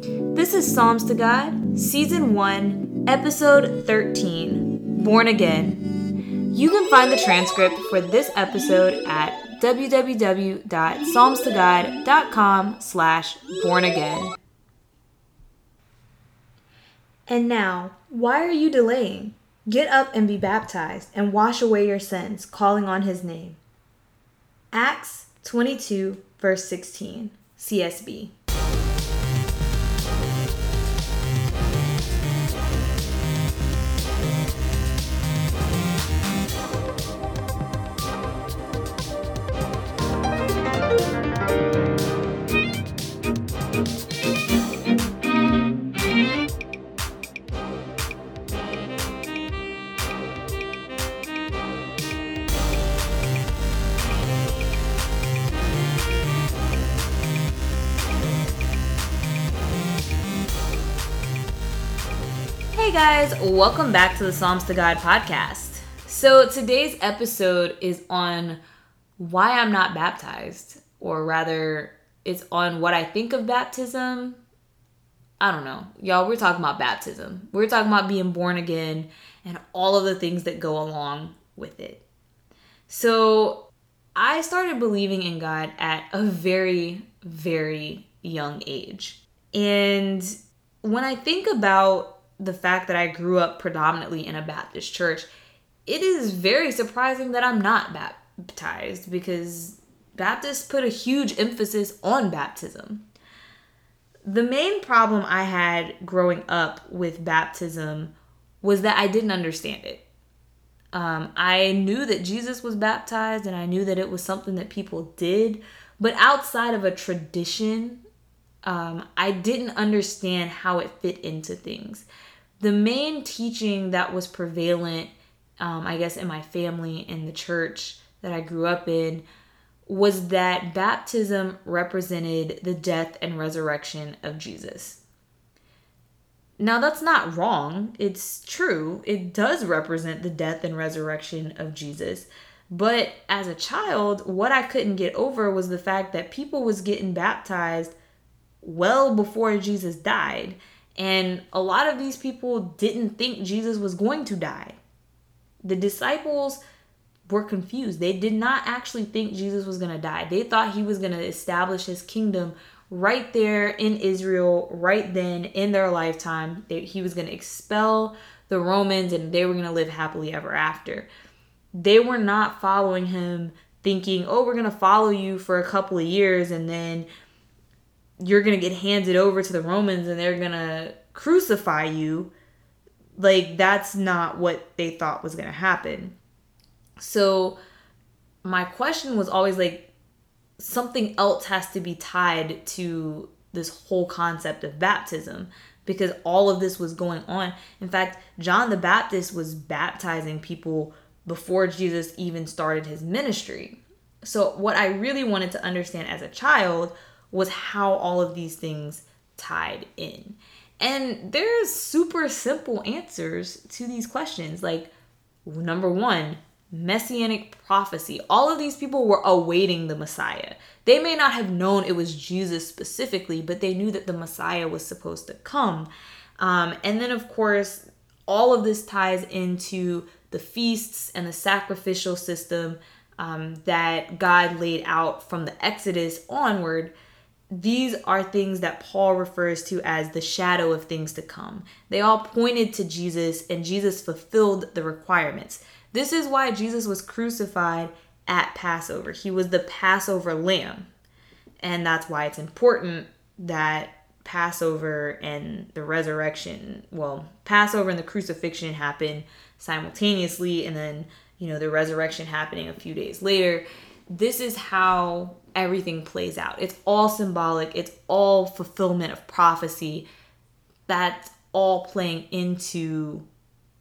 This is Psalms to God, Season 1, Episode 13 Born Again. You can find the transcript for this episode at www.psalmstogod.com slash born again. And now, why are you delaying? Get up and be baptized and wash away your sins, calling on his name. Acts 22, verse 16, CSB. Hey guys, welcome back to the Psalms to God podcast. So today's episode is on why I'm not baptized, or rather, it's on what I think of baptism. I don't know. Y'all, we're talking about baptism. We're talking about being born again and all of the things that go along with it. So I started believing in God at a very, very young age. And when I think about the fact that I grew up predominantly in a Baptist church, it is very surprising that I'm not baptized because Baptists put a huge emphasis on baptism. The main problem I had growing up with baptism was that I didn't understand it. Um, I knew that Jesus was baptized and I knew that it was something that people did, but outside of a tradition, um, I didn't understand how it fit into things the main teaching that was prevalent, um, I guess, in my family in the church that I grew up in was that baptism represented the death and resurrection of Jesus. Now, that's not wrong. It's true. It does represent the death and resurrection of Jesus. But as a child, what I couldn't get over was the fact that people was getting baptized well before Jesus died. And a lot of these people didn't think Jesus was going to die. The disciples were confused. They did not actually think Jesus was going to die. They thought he was going to establish his kingdom right there in Israel, right then in their lifetime. he was going to expel the Romans and they were going to live happily ever after. They were not following him thinking, oh, we're going to follow you for a couple of years and then you're going to get handed over to the Romans and they're going to crucify you. Like, that's not what they thought was going to happen. So, my question was always like, something else has to be tied to this whole concept of baptism because all of this was going on. In fact, John the Baptist was baptizing people before Jesus even started his ministry. So, what I really wanted to understand as a child was how all of these things tied in. And there's super simple answers to these questions. Like, number one, messianic prophecy. All of these people were awaiting the Messiah. They may not have known it was Jesus specifically, but they knew that the Messiah was supposed to come. Um, and then, of course, all of this ties into the feasts and the sacrificial system um, that God laid out from the Exodus onward these are things that Paul refers to as the shadow of things to come. They all pointed to Jesus, and Jesus fulfilled the requirements. This is why Jesus was crucified at Passover. He was the Passover lamb. And that's why it's important that Passover and the resurrection, well, Passover and the crucifixion happen simultaneously, and then, you know, the resurrection happening a few days later. This is how everything plays out. It's all symbolic, it's all fulfillment of prophecy. That's all playing into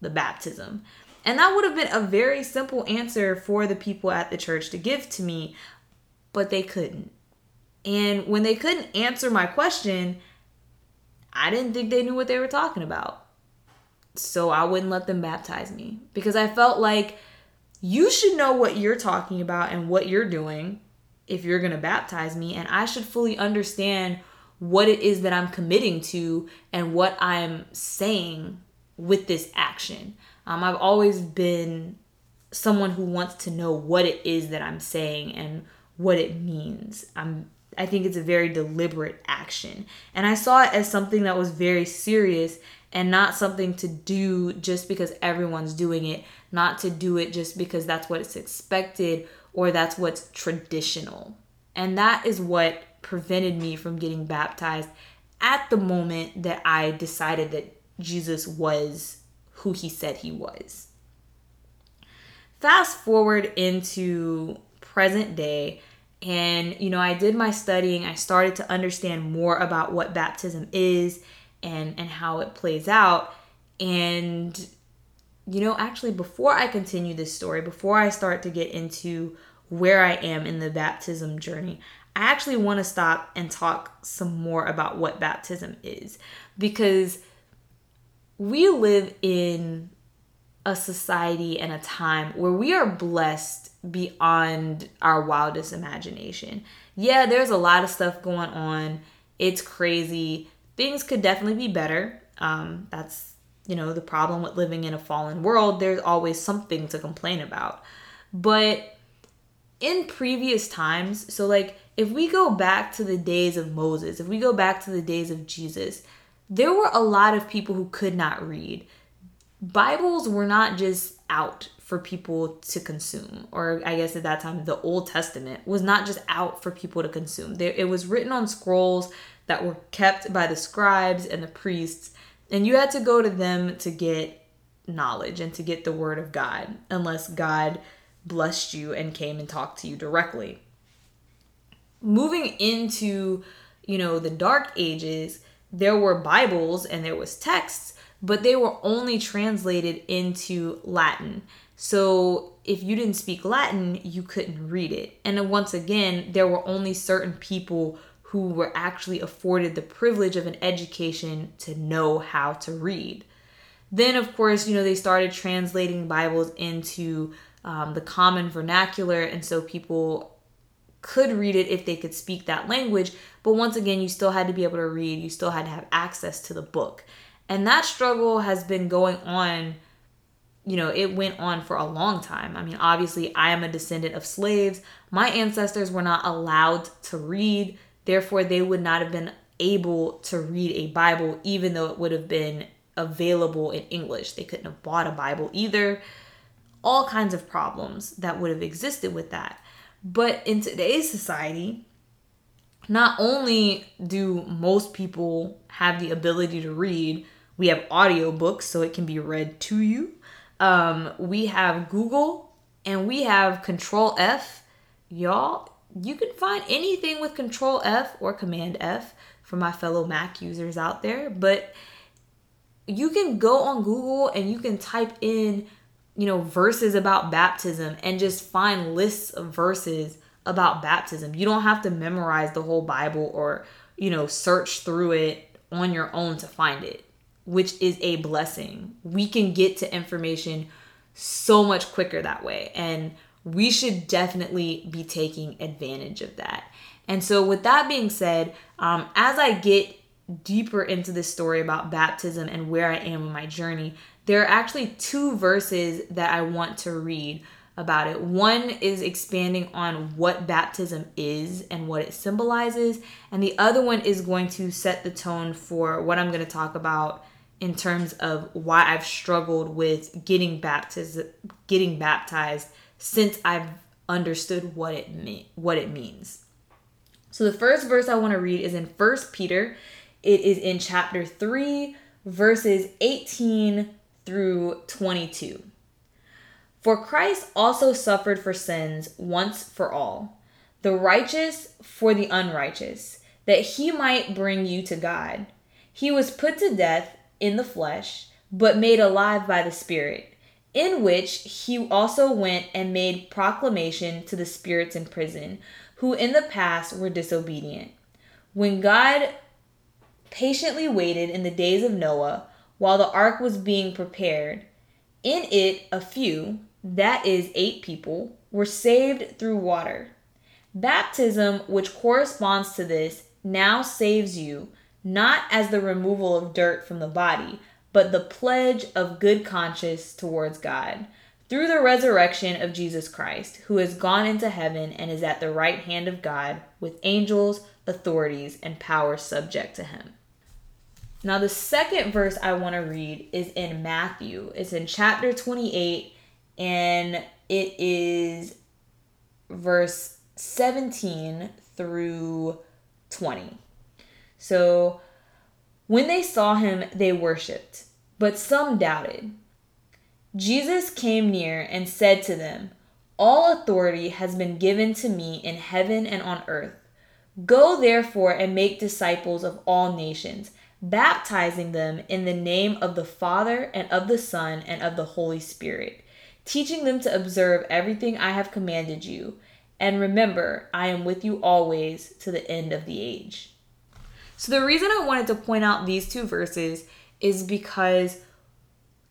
the baptism. And that would have been a very simple answer for the people at the church to give to me, but they couldn't. And when they couldn't answer my question, I didn't think they knew what they were talking about. So I wouldn't let them baptize me because I felt like you should know what you're talking about and what you're doing if you're going to baptize me and I should fully understand what it is that I'm committing to and what I'm saying with this action. Um, I've always been someone who wants to know what it is that I'm saying and what it means. I'm I think it's a very deliberate action. And I saw it as something that was very serious and not something to do just because everyone's doing it, not to do it just because that's what's expected or that's what's traditional. And that is what prevented me from getting baptized at the moment that I decided that Jesus was who he said he was. Fast forward into present day, and you know, I did my studying, I started to understand more about what baptism is and and how it plays out. And you know, actually before I continue this story, before I start to get into where I am in the baptism journey, I actually want to stop and talk some more about what baptism is because we live in a society and a time where we are blessed beyond our wildest imagination. Yeah, there's a lot of stuff going on. It's crazy. Things could definitely be better. Um, that's, you know, the problem with living in a fallen world. There's always something to complain about. But in previous times, so like if we go back to the days of Moses, if we go back to the days of Jesus, there were a lot of people who could not read. Bibles were not just out for people to consume, or I guess at that time, the Old Testament was not just out for people to consume. It was written on scrolls that were kept by the scribes and the priests, and you had to go to them to get knowledge and to get the word of God, unless God blessed you and came and talked to you directly. Moving into, you know, the dark ages, there were Bibles and there was texts, but they were only translated into Latin. So if you didn't speak Latin, you couldn't read it. And once again, there were only certain people who were actually afforded the privilege of an education to know how to read. Then, of course, you know, they started translating Bibles into um, the common vernacular, and so people could read it if they could speak that language. But once again, you still had to be able to read, you still had to have access to the book. And that struggle has been going on, you know, it went on for a long time. I mean, obviously, I am a descendant of slaves. My ancestors were not allowed to read, therefore, they would not have been able to read a Bible, even though it would have been available in English. They couldn't have bought a Bible either. All kinds of problems that would have existed with that. But in today's society, not only do most people have the ability to read, we have audiobooks so it can be read to you. Um, we have Google and we have Control F. Y'all, you can find anything with Control F or Command F for my fellow Mac users out there, but you can go on Google and you can type in you know, verses about baptism and just find lists of verses about baptism. You don't have to memorize the whole Bible or, you know, search through it on your own to find it, which is a blessing. We can get to information so much quicker that way. And we should definitely be taking advantage of that. And so, with that being said, um, as I get deeper into this story about baptism and where I am in my journey, there are actually two verses that I want to read about it. One is expanding on what baptism is and what it symbolizes, and the other one is going to set the tone for what I'm going to talk about in terms of why I've struggled with getting baptized getting baptized since I've understood what it mean, what it means. So the first verse I want to read is in First Peter. It is in chapter 3 verses 18 through 22. For Christ also suffered for sins once for all, the righteous for the unrighteous, that he might bring you to God. He was put to death in the flesh, but made alive by the Spirit, in which he also went and made proclamation to the spirits in prison, who in the past were disobedient. When God patiently waited in the days of Noah, while the ark was being prepared. In it, a few, that is, eight people, were saved through water. Baptism, which corresponds to this, now saves you, not as the removal of dirt from the body, but the pledge of good conscience towards God through the resurrection of Jesus Christ, who has gone into heaven and is at the right hand of God with angels, authorities, and powers subject to him. Now, the second verse I want to read is in Matthew. It's in chapter 28, and it is verse 17 through 20. So, when they saw him, they worshiped, but some doubted. Jesus came near and said to them, All authority has been given to me in heaven and on earth. Go therefore and make disciples of all nations, baptizing them in the name of the Father and of the Son and of the Holy Spirit, teaching them to observe everything I have commanded you. And remember, I am with you always to the end of the age. So, the reason I wanted to point out these two verses is because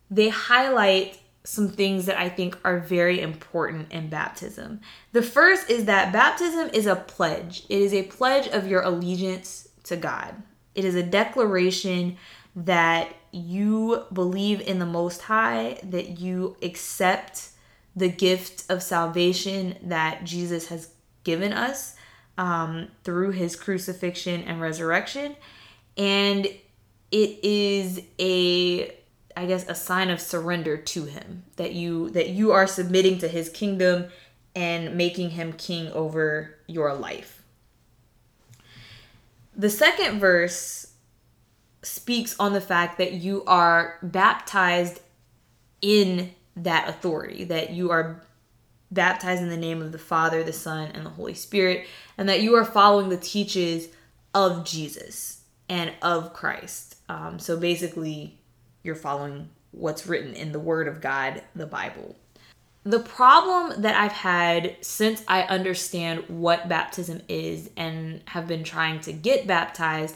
they highlight some things that I think are very important in baptism. The first is that baptism is a pledge, it is a pledge of your allegiance to God. It is a declaration that you believe in the Most High, that you accept the gift of salvation that Jesus has given us um, through his crucifixion and resurrection. And it is a I guess a sign of surrender to him that you that you are submitting to his kingdom and making him king over your life. The second verse speaks on the fact that you are baptized in that authority, that you are baptized in the name of the Father, the Son, and the Holy Spirit, and that you are following the teachings of Jesus and of Christ. Um, so basically, you're following what's written in the Word of God, the Bible. The problem that I've had since I understand what baptism is and have been trying to get baptized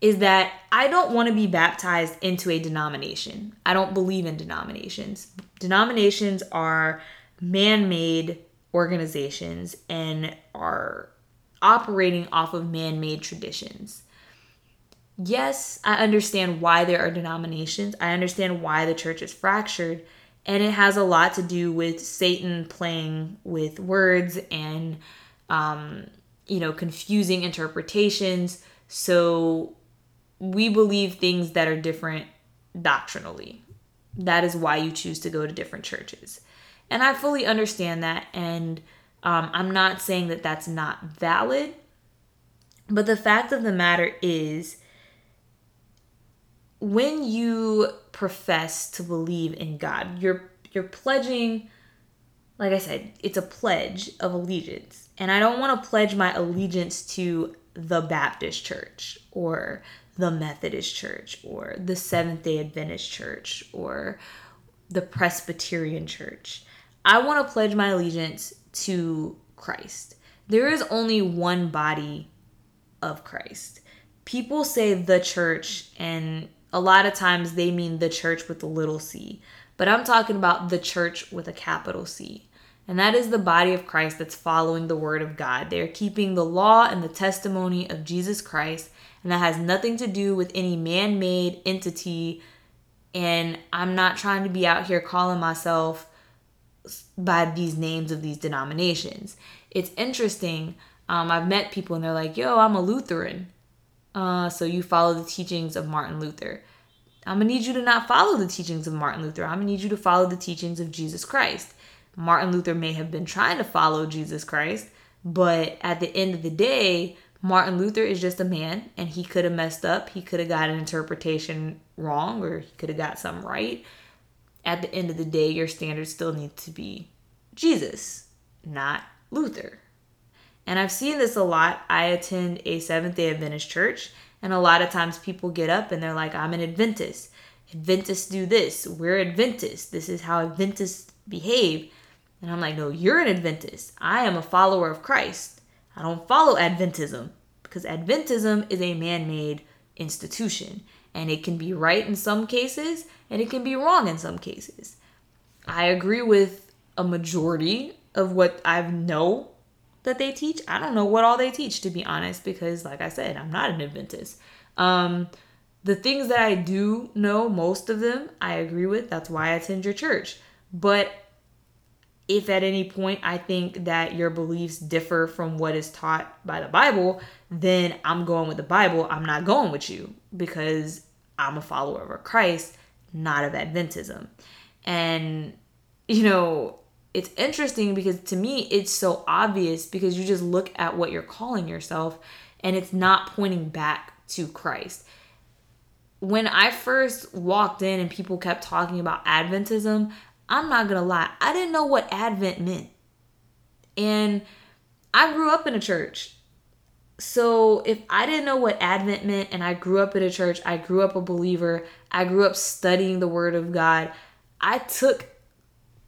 is that I don't want to be baptized into a denomination. I don't believe in denominations. Denominations are man made organizations and are operating off of man made traditions yes, I understand why there are denominations. I understand why the church is fractured. And it has a lot to do with Satan playing with words and, um, you know, confusing interpretations. So we believe things that are different doctrinally. That is why you choose to go to different churches. And I fully understand that. And um, I'm not saying that that's not valid. But the fact of the matter is, when you profess to believe in God, you're you're pledging like I said, it's a pledge of allegiance. And I don't want to pledge my allegiance to the Baptist church or the Methodist church or the Seventh day Adventist church or the Presbyterian church. I want to pledge my allegiance to Christ. There is only one body of Christ. People say the church, and a lot of times they mean the church with a little c, but I'm talking about the church with a capital C. And that is the body of Christ that's following the word of God. They're keeping the law and the testimony of Jesus Christ, and that has nothing to do with any man made entity. And I'm not trying to be out here calling myself by these names of these denominations. It's interesting. Um, I've met people and they're like, yo, I'm a Lutheran. Uh, so you follow the teachings of Martin Luther. I'm gonna need you to not follow the teachings of Martin Luther. I'm gonna need you to follow the teachings of Jesus Christ. Martin Luther may have been trying to follow Jesus Christ, but at the end of the day, Martin Luther is just a man and he could have messed up. He could have got an interpretation wrong or he could have got something right. At the end of the day, your standards still need to be Jesus, not Luther. And I've seen this a lot. I attend a Seventh day Adventist church, and a lot of times people get up and they're like, I'm an Adventist. Adventists do this. We're Adventists. This is how Adventists behave. And I'm like, no, you're an Adventist. I am a follower of Christ. I don't follow Adventism because Adventism is a man made institution and it can be right in some cases and it can be wrong in some cases. I agree with a majority of what I know that they teach. I don't know what all they teach, to be honest, because, like I said, I'm not an Adventist. Um, the things that I do know, most of them, I agree with. That's why I attend your church. But if at any point I think that your beliefs differ from what is taught by the Bible, then I'm going with the Bible. I'm not going with you because I'm a follower of Christ, not of Adventism. And, you know, it's interesting because to me, it's so obvious because you just look at what you're calling yourself and it's not pointing back to Christ. When I first walked in and people kept talking about Adventism, I'm not gonna lie, I didn't know what Advent meant. And I grew up in a church. So if I didn't know what Advent meant and I grew up in a church, I grew up a believer, I grew up studying the Word of God, I took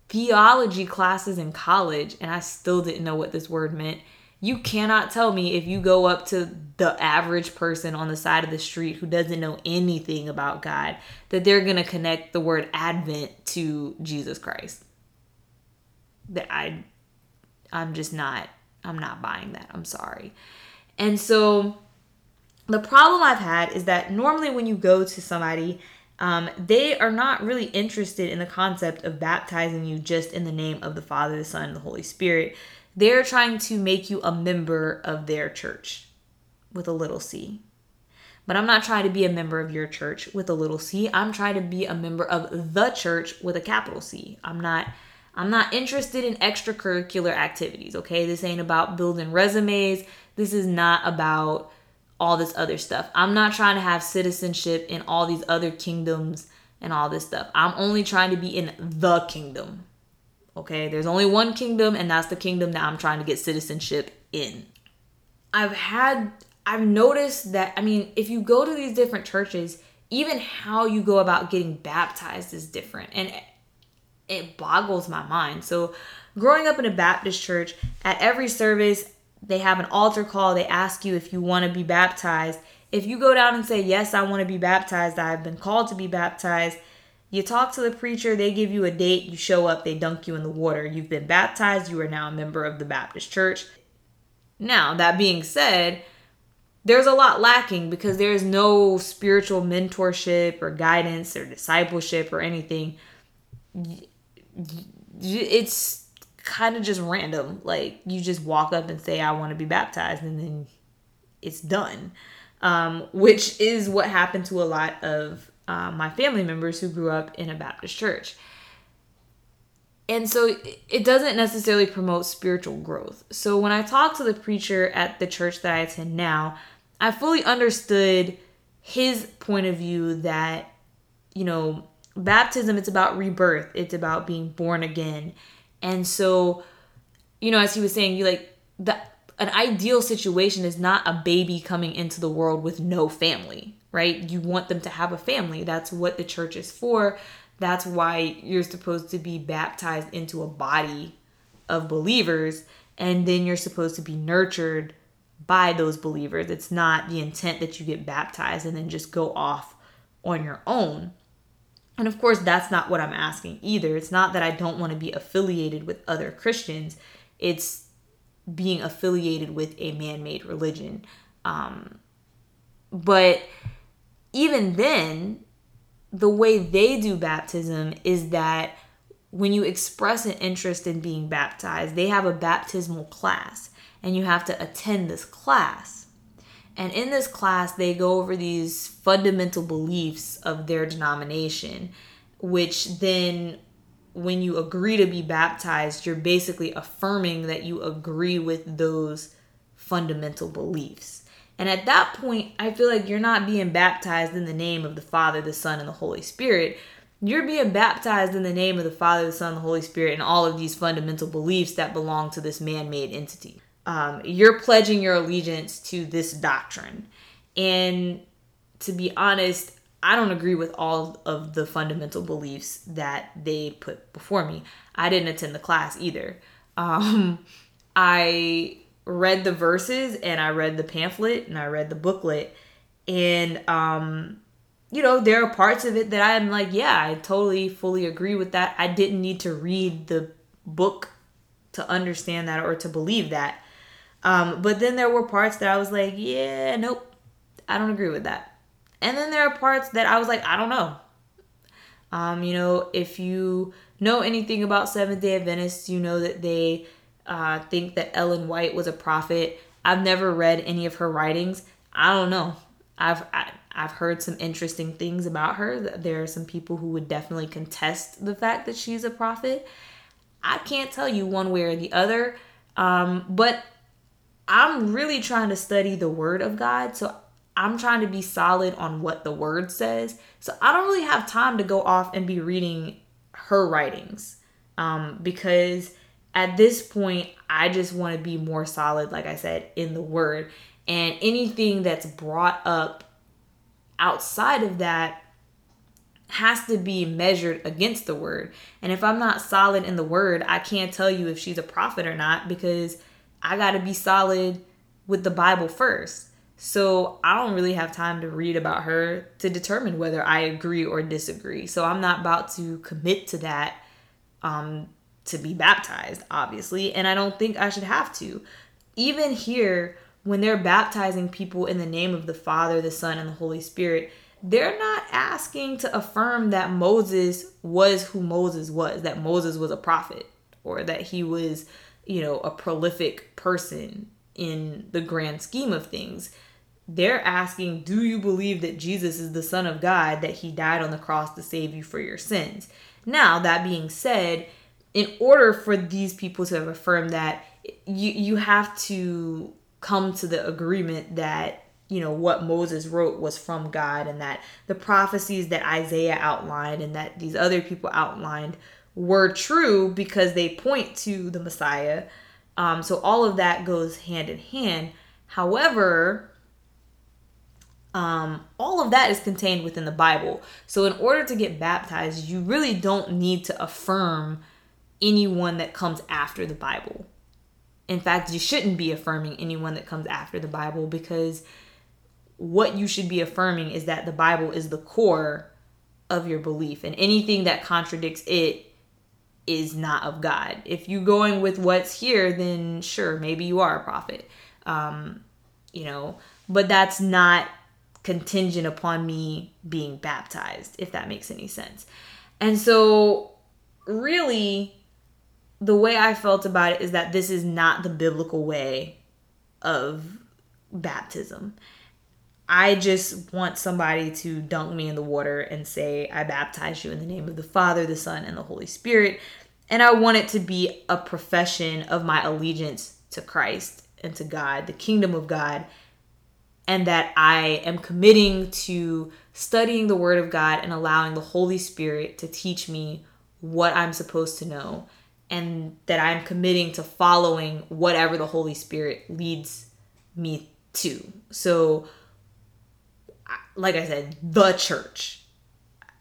theology classes in college and I still didn't know what this word meant. You cannot tell me if you go up to the average person on the side of the street who doesn't know anything about God that they're going to connect the word advent to Jesus Christ. That I I'm just not I'm not buying that. I'm sorry. And so the problem I've had is that normally when you go to somebody um, they are not really interested in the concept of baptizing you just in the name of the Father, the Son, and the Holy Spirit. They're trying to make you a member of their church with a little c. But I'm not trying to be a member of your church with a little c. I'm trying to be a member of the church with a capital C. I'm not I'm not interested in extracurricular activities, okay? This ain't about building resumes. This is not about all this other stuff. I'm not trying to have citizenship in all these other kingdoms and all this stuff. I'm only trying to be in the kingdom. Okay, there's only one kingdom, and that's the kingdom that I'm trying to get citizenship in. I've had, I've noticed that, I mean, if you go to these different churches, even how you go about getting baptized is different. And it boggles my mind. So, growing up in a Baptist church, at every service, they have an altar call. They ask you if you want to be baptized. If you go down and say, Yes, I want to be baptized, I've been called to be baptized, you talk to the preacher, they give you a date, you show up, they dunk you in the water. You've been baptized, you are now a member of the Baptist church. Now, that being said, there's a lot lacking because there's no spiritual mentorship or guidance or discipleship or anything. It's kind of just random. Like you just walk up and say, I want to be baptized, and then it's done. Um, which is what happened to a lot of uh, my family members who grew up in a Baptist church. And so it doesn't necessarily promote spiritual growth. So when I talk to the preacher at the church that I attend now, I fully understood his point of view that, you know, baptism, it's about rebirth, it's about being born again. And so, you know, as he was saying, you like the an ideal situation is not a baby coming into the world with no family, right? You want them to have a family. That's what the church is for. That's why you're supposed to be baptized into a body of believers and then you're supposed to be nurtured by those believers. It's not the intent that you get baptized and then just go off on your own. And of course, that's not what I'm asking either. It's not that I don't want to be affiliated with other Christians, it's being affiliated with a man made religion. Um, but even then, the way they do baptism is that when you express an interest in being baptized, they have a baptismal class and you have to attend this class. And in this class, they go over these fundamental beliefs of their denomination, which then, when you agree to be baptized, you're basically affirming that you agree with those fundamental beliefs. And at that point, I feel like you're not being baptized in the name of the Father, the Son, and the Holy Spirit. You're being baptized in the name of the Father, the Son, the Holy Spirit, and all of these fundamental beliefs that belong to this man made entity um, you're pledging your allegiance to this doctrine. And to be honest, I don't agree with all of the fundamental beliefs that they put before me. I didn't attend the class either. Um, I read the verses and I read the pamphlet and I read the booklet. And, um, you know, there are parts of it that I'm like, yeah, I totally fully agree with that. I didn't need to read the book to understand that or to believe that. Um, but then there were parts that I was like, yeah, nope, I don't agree with that. And then there are parts that I was like, I don't know. Um, you know, if you know anything about Seventh day Adventists, you know that they uh, think that Ellen White was a prophet. I've never read any of her writings. I don't know. I've I, have i have heard some interesting things about her. There are some people who would definitely contest the fact that she's a prophet. I can't tell you one way or the other, um, but I'm really trying to study the Word of God. So I'm trying to be solid on what the Word says. So I don't really have time to go off and be reading her writings um, because at this point, I just want to be more solid, like I said, in the Word. And anything that's brought up outside of that has to be measured against the word. And if I'm not solid in the word, I can't tell you if she's a prophet or not because I got to be solid with the Bible first. So I don't really have time to read about her to determine whether I agree or disagree. So I'm not about to commit to that um, to be baptized, obviously. And I don't think I should have to. Even here, when they're baptizing people in the name of the Father, the Son, and the Holy Spirit, they're not asking to affirm that Moses was who Moses was, that Moses was a prophet, or that he was, you know, a prolific person in the grand scheme of things. They're asking, Do you believe that Jesus is the Son of God, that he died on the cross to save you for your sins? Now, that being said, in order for these people to have affirmed that, you, you have to come to the agreement that you know what Moses wrote was from God and that the prophecies that Isaiah outlined and that these other people outlined were true because they point to the Messiah. Um, so all of that goes hand in hand. However, um, all of that is contained within the Bible. So in order to get baptized, you really don't need to affirm anyone that comes after the Bible. In fact, you shouldn't be affirming anyone that comes after the Bible because what you should be affirming is that the Bible is the core of your belief, and anything that contradicts it is not of God. If you're going with what's here, then sure, maybe you are a prophet. Um, you know, but that's not contingent upon me being baptized, if that makes any sense. And so, really, the way I felt about it is that this is not the biblical way of baptism. I just want somebody to dunk me in the water and say, I baptize you in the name of the Father, the Son, and the Holy Spirit. And I want it to be a profession of my allegiance to Christ and to God, the kingdom of God, and that I am committing to studying the Word of God and allowing the Holy Spirit to teach me what I'm supposed to know and that I'm committing to following whatever the Holy Spirit leads me to. So, like I said, the church.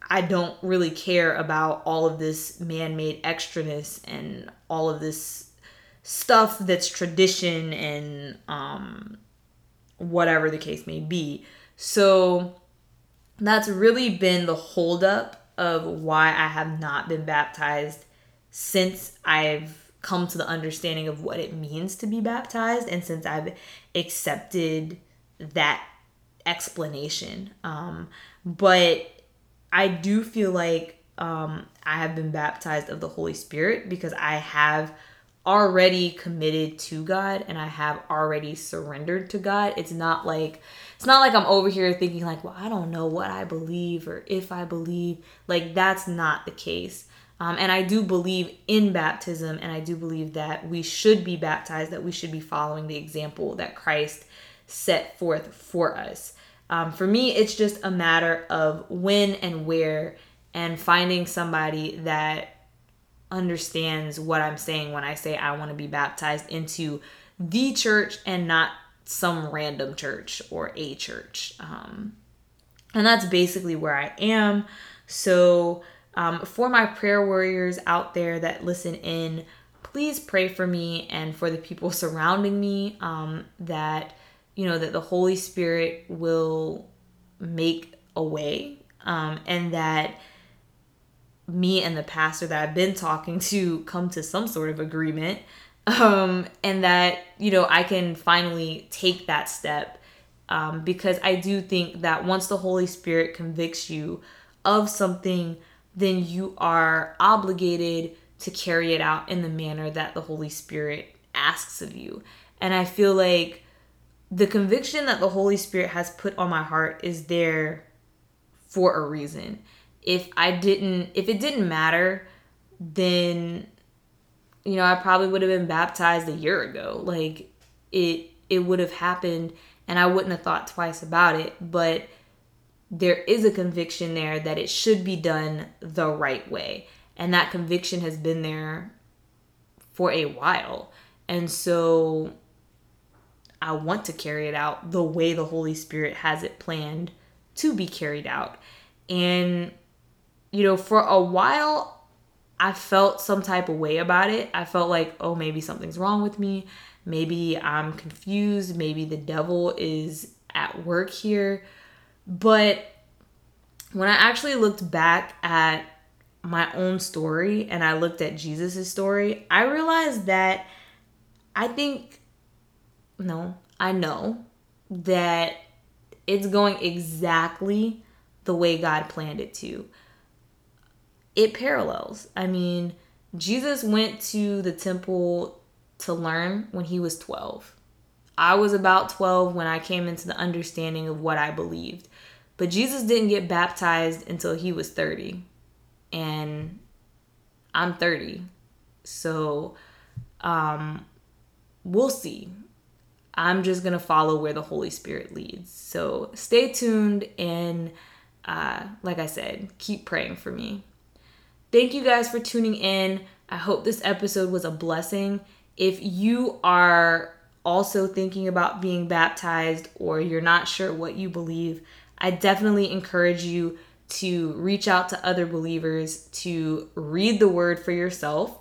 I don't really care about all of this man made extraness and all of this stuff that's tradition and um, whatever the case may be. So, that's really been the holdup of why I have not been baptized since I've come to the understanding of what it means to be baptized and since I've accepted that explanation. Um, but I do feel like um, I have been baptized of the Holy Spirit because I have already committed to God and I have already surrendered to God. It's not like it's not like I'm over here thinking like, well, I don't know what I believe or if I believe. Like that's not the case. Um, and I do believe in baptism, and I do believe that we should be baptized, that we should be following the example that Christ set forth for us. Um, for me, it's just a matter of when and where, and finding somebody that understands what I'm saying when I say I want to be baptized into the church and not some random church or a church. Um, and that's basically where I am. So, um, for my prayer warriors out there that listen in, please pray for me and for the people surrounding me um, that, you know, that the Holy Spirit will make a way um, and that me and the pastor that I've been talking to come to some sort of agreement um, and that you know I can finally take that step um, because I do think that once the Holy Spirit convicts you of something, then you are obligated to carry it out in the manner that the Holy Spirit asks of you. And I feel like the conviction that the Holy Spirit has put on my heart is there for a reason. If I didn't, if it didn't matter, then you know, I probably would have been baptized a year ago. Like it it would have happened and I wouldn't have thought twice about it, but there is a conviction there that it should be done the right way. And that conviction has been there for a while. And so I want to carry it out the way the Holy Spirit has it planned to be carried out. And, you know, for a while, I felt some type of way about it. I felt like, oh, maybe something's wrong with me. Maybe I'm confused. Maybe the devil is at work here. But when I actually looked back at my own story and I looked at Jesus' story, I realized that I think, no, I know that it's going exactly the way God planned it to. It parallels. I mean, Jesus went to the temple to learn when he was 12. I was about 12 when I came into the understanding of what I believed. But Jesus didn't get baptized until he was 30. And I'm 30. So um we'll see. I'm just going to follow where the Holy Spirit leads. So stay tuned and uh like I said, keep praying for me. Thank you guys for tuning in. I hope this episode was a blessing. If you are also thinking about being baptized or you're not sure what you believe, I definitely encourage you to reach out to other believers to read the word for yourself.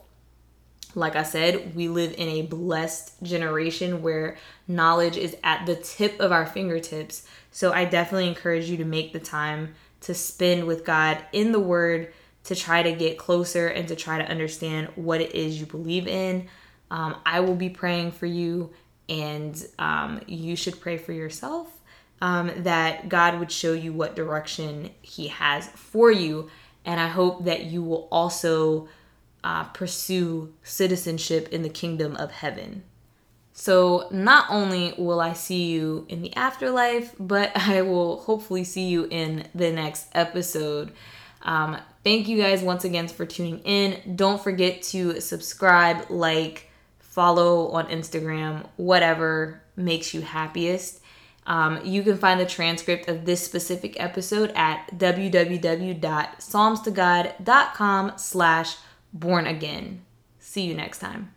Like I said, we live in a blessed generation where knowledge is at the tip of our fingertips. So I definitely encourage you to make the time to spend with God in the word to try to get closer and to try to understand what it is you believe in. Um, I will be praying for you, and um, you should pray for yourself um, that God would show you what direction He has for you. And I hope that you will also uh, pursue citizenship in the kingdom of heaven. So, not only will I see you in the afterlife, but I will hopefully see you in the next episode. Um, thank you guys once again for tuning in. Don't forget to subscribe, like, follow on Instagram, whatever makes you happiest. Um, you can find the transcript of this specific episode at www.psalmstogod.com slash born again. See you next time.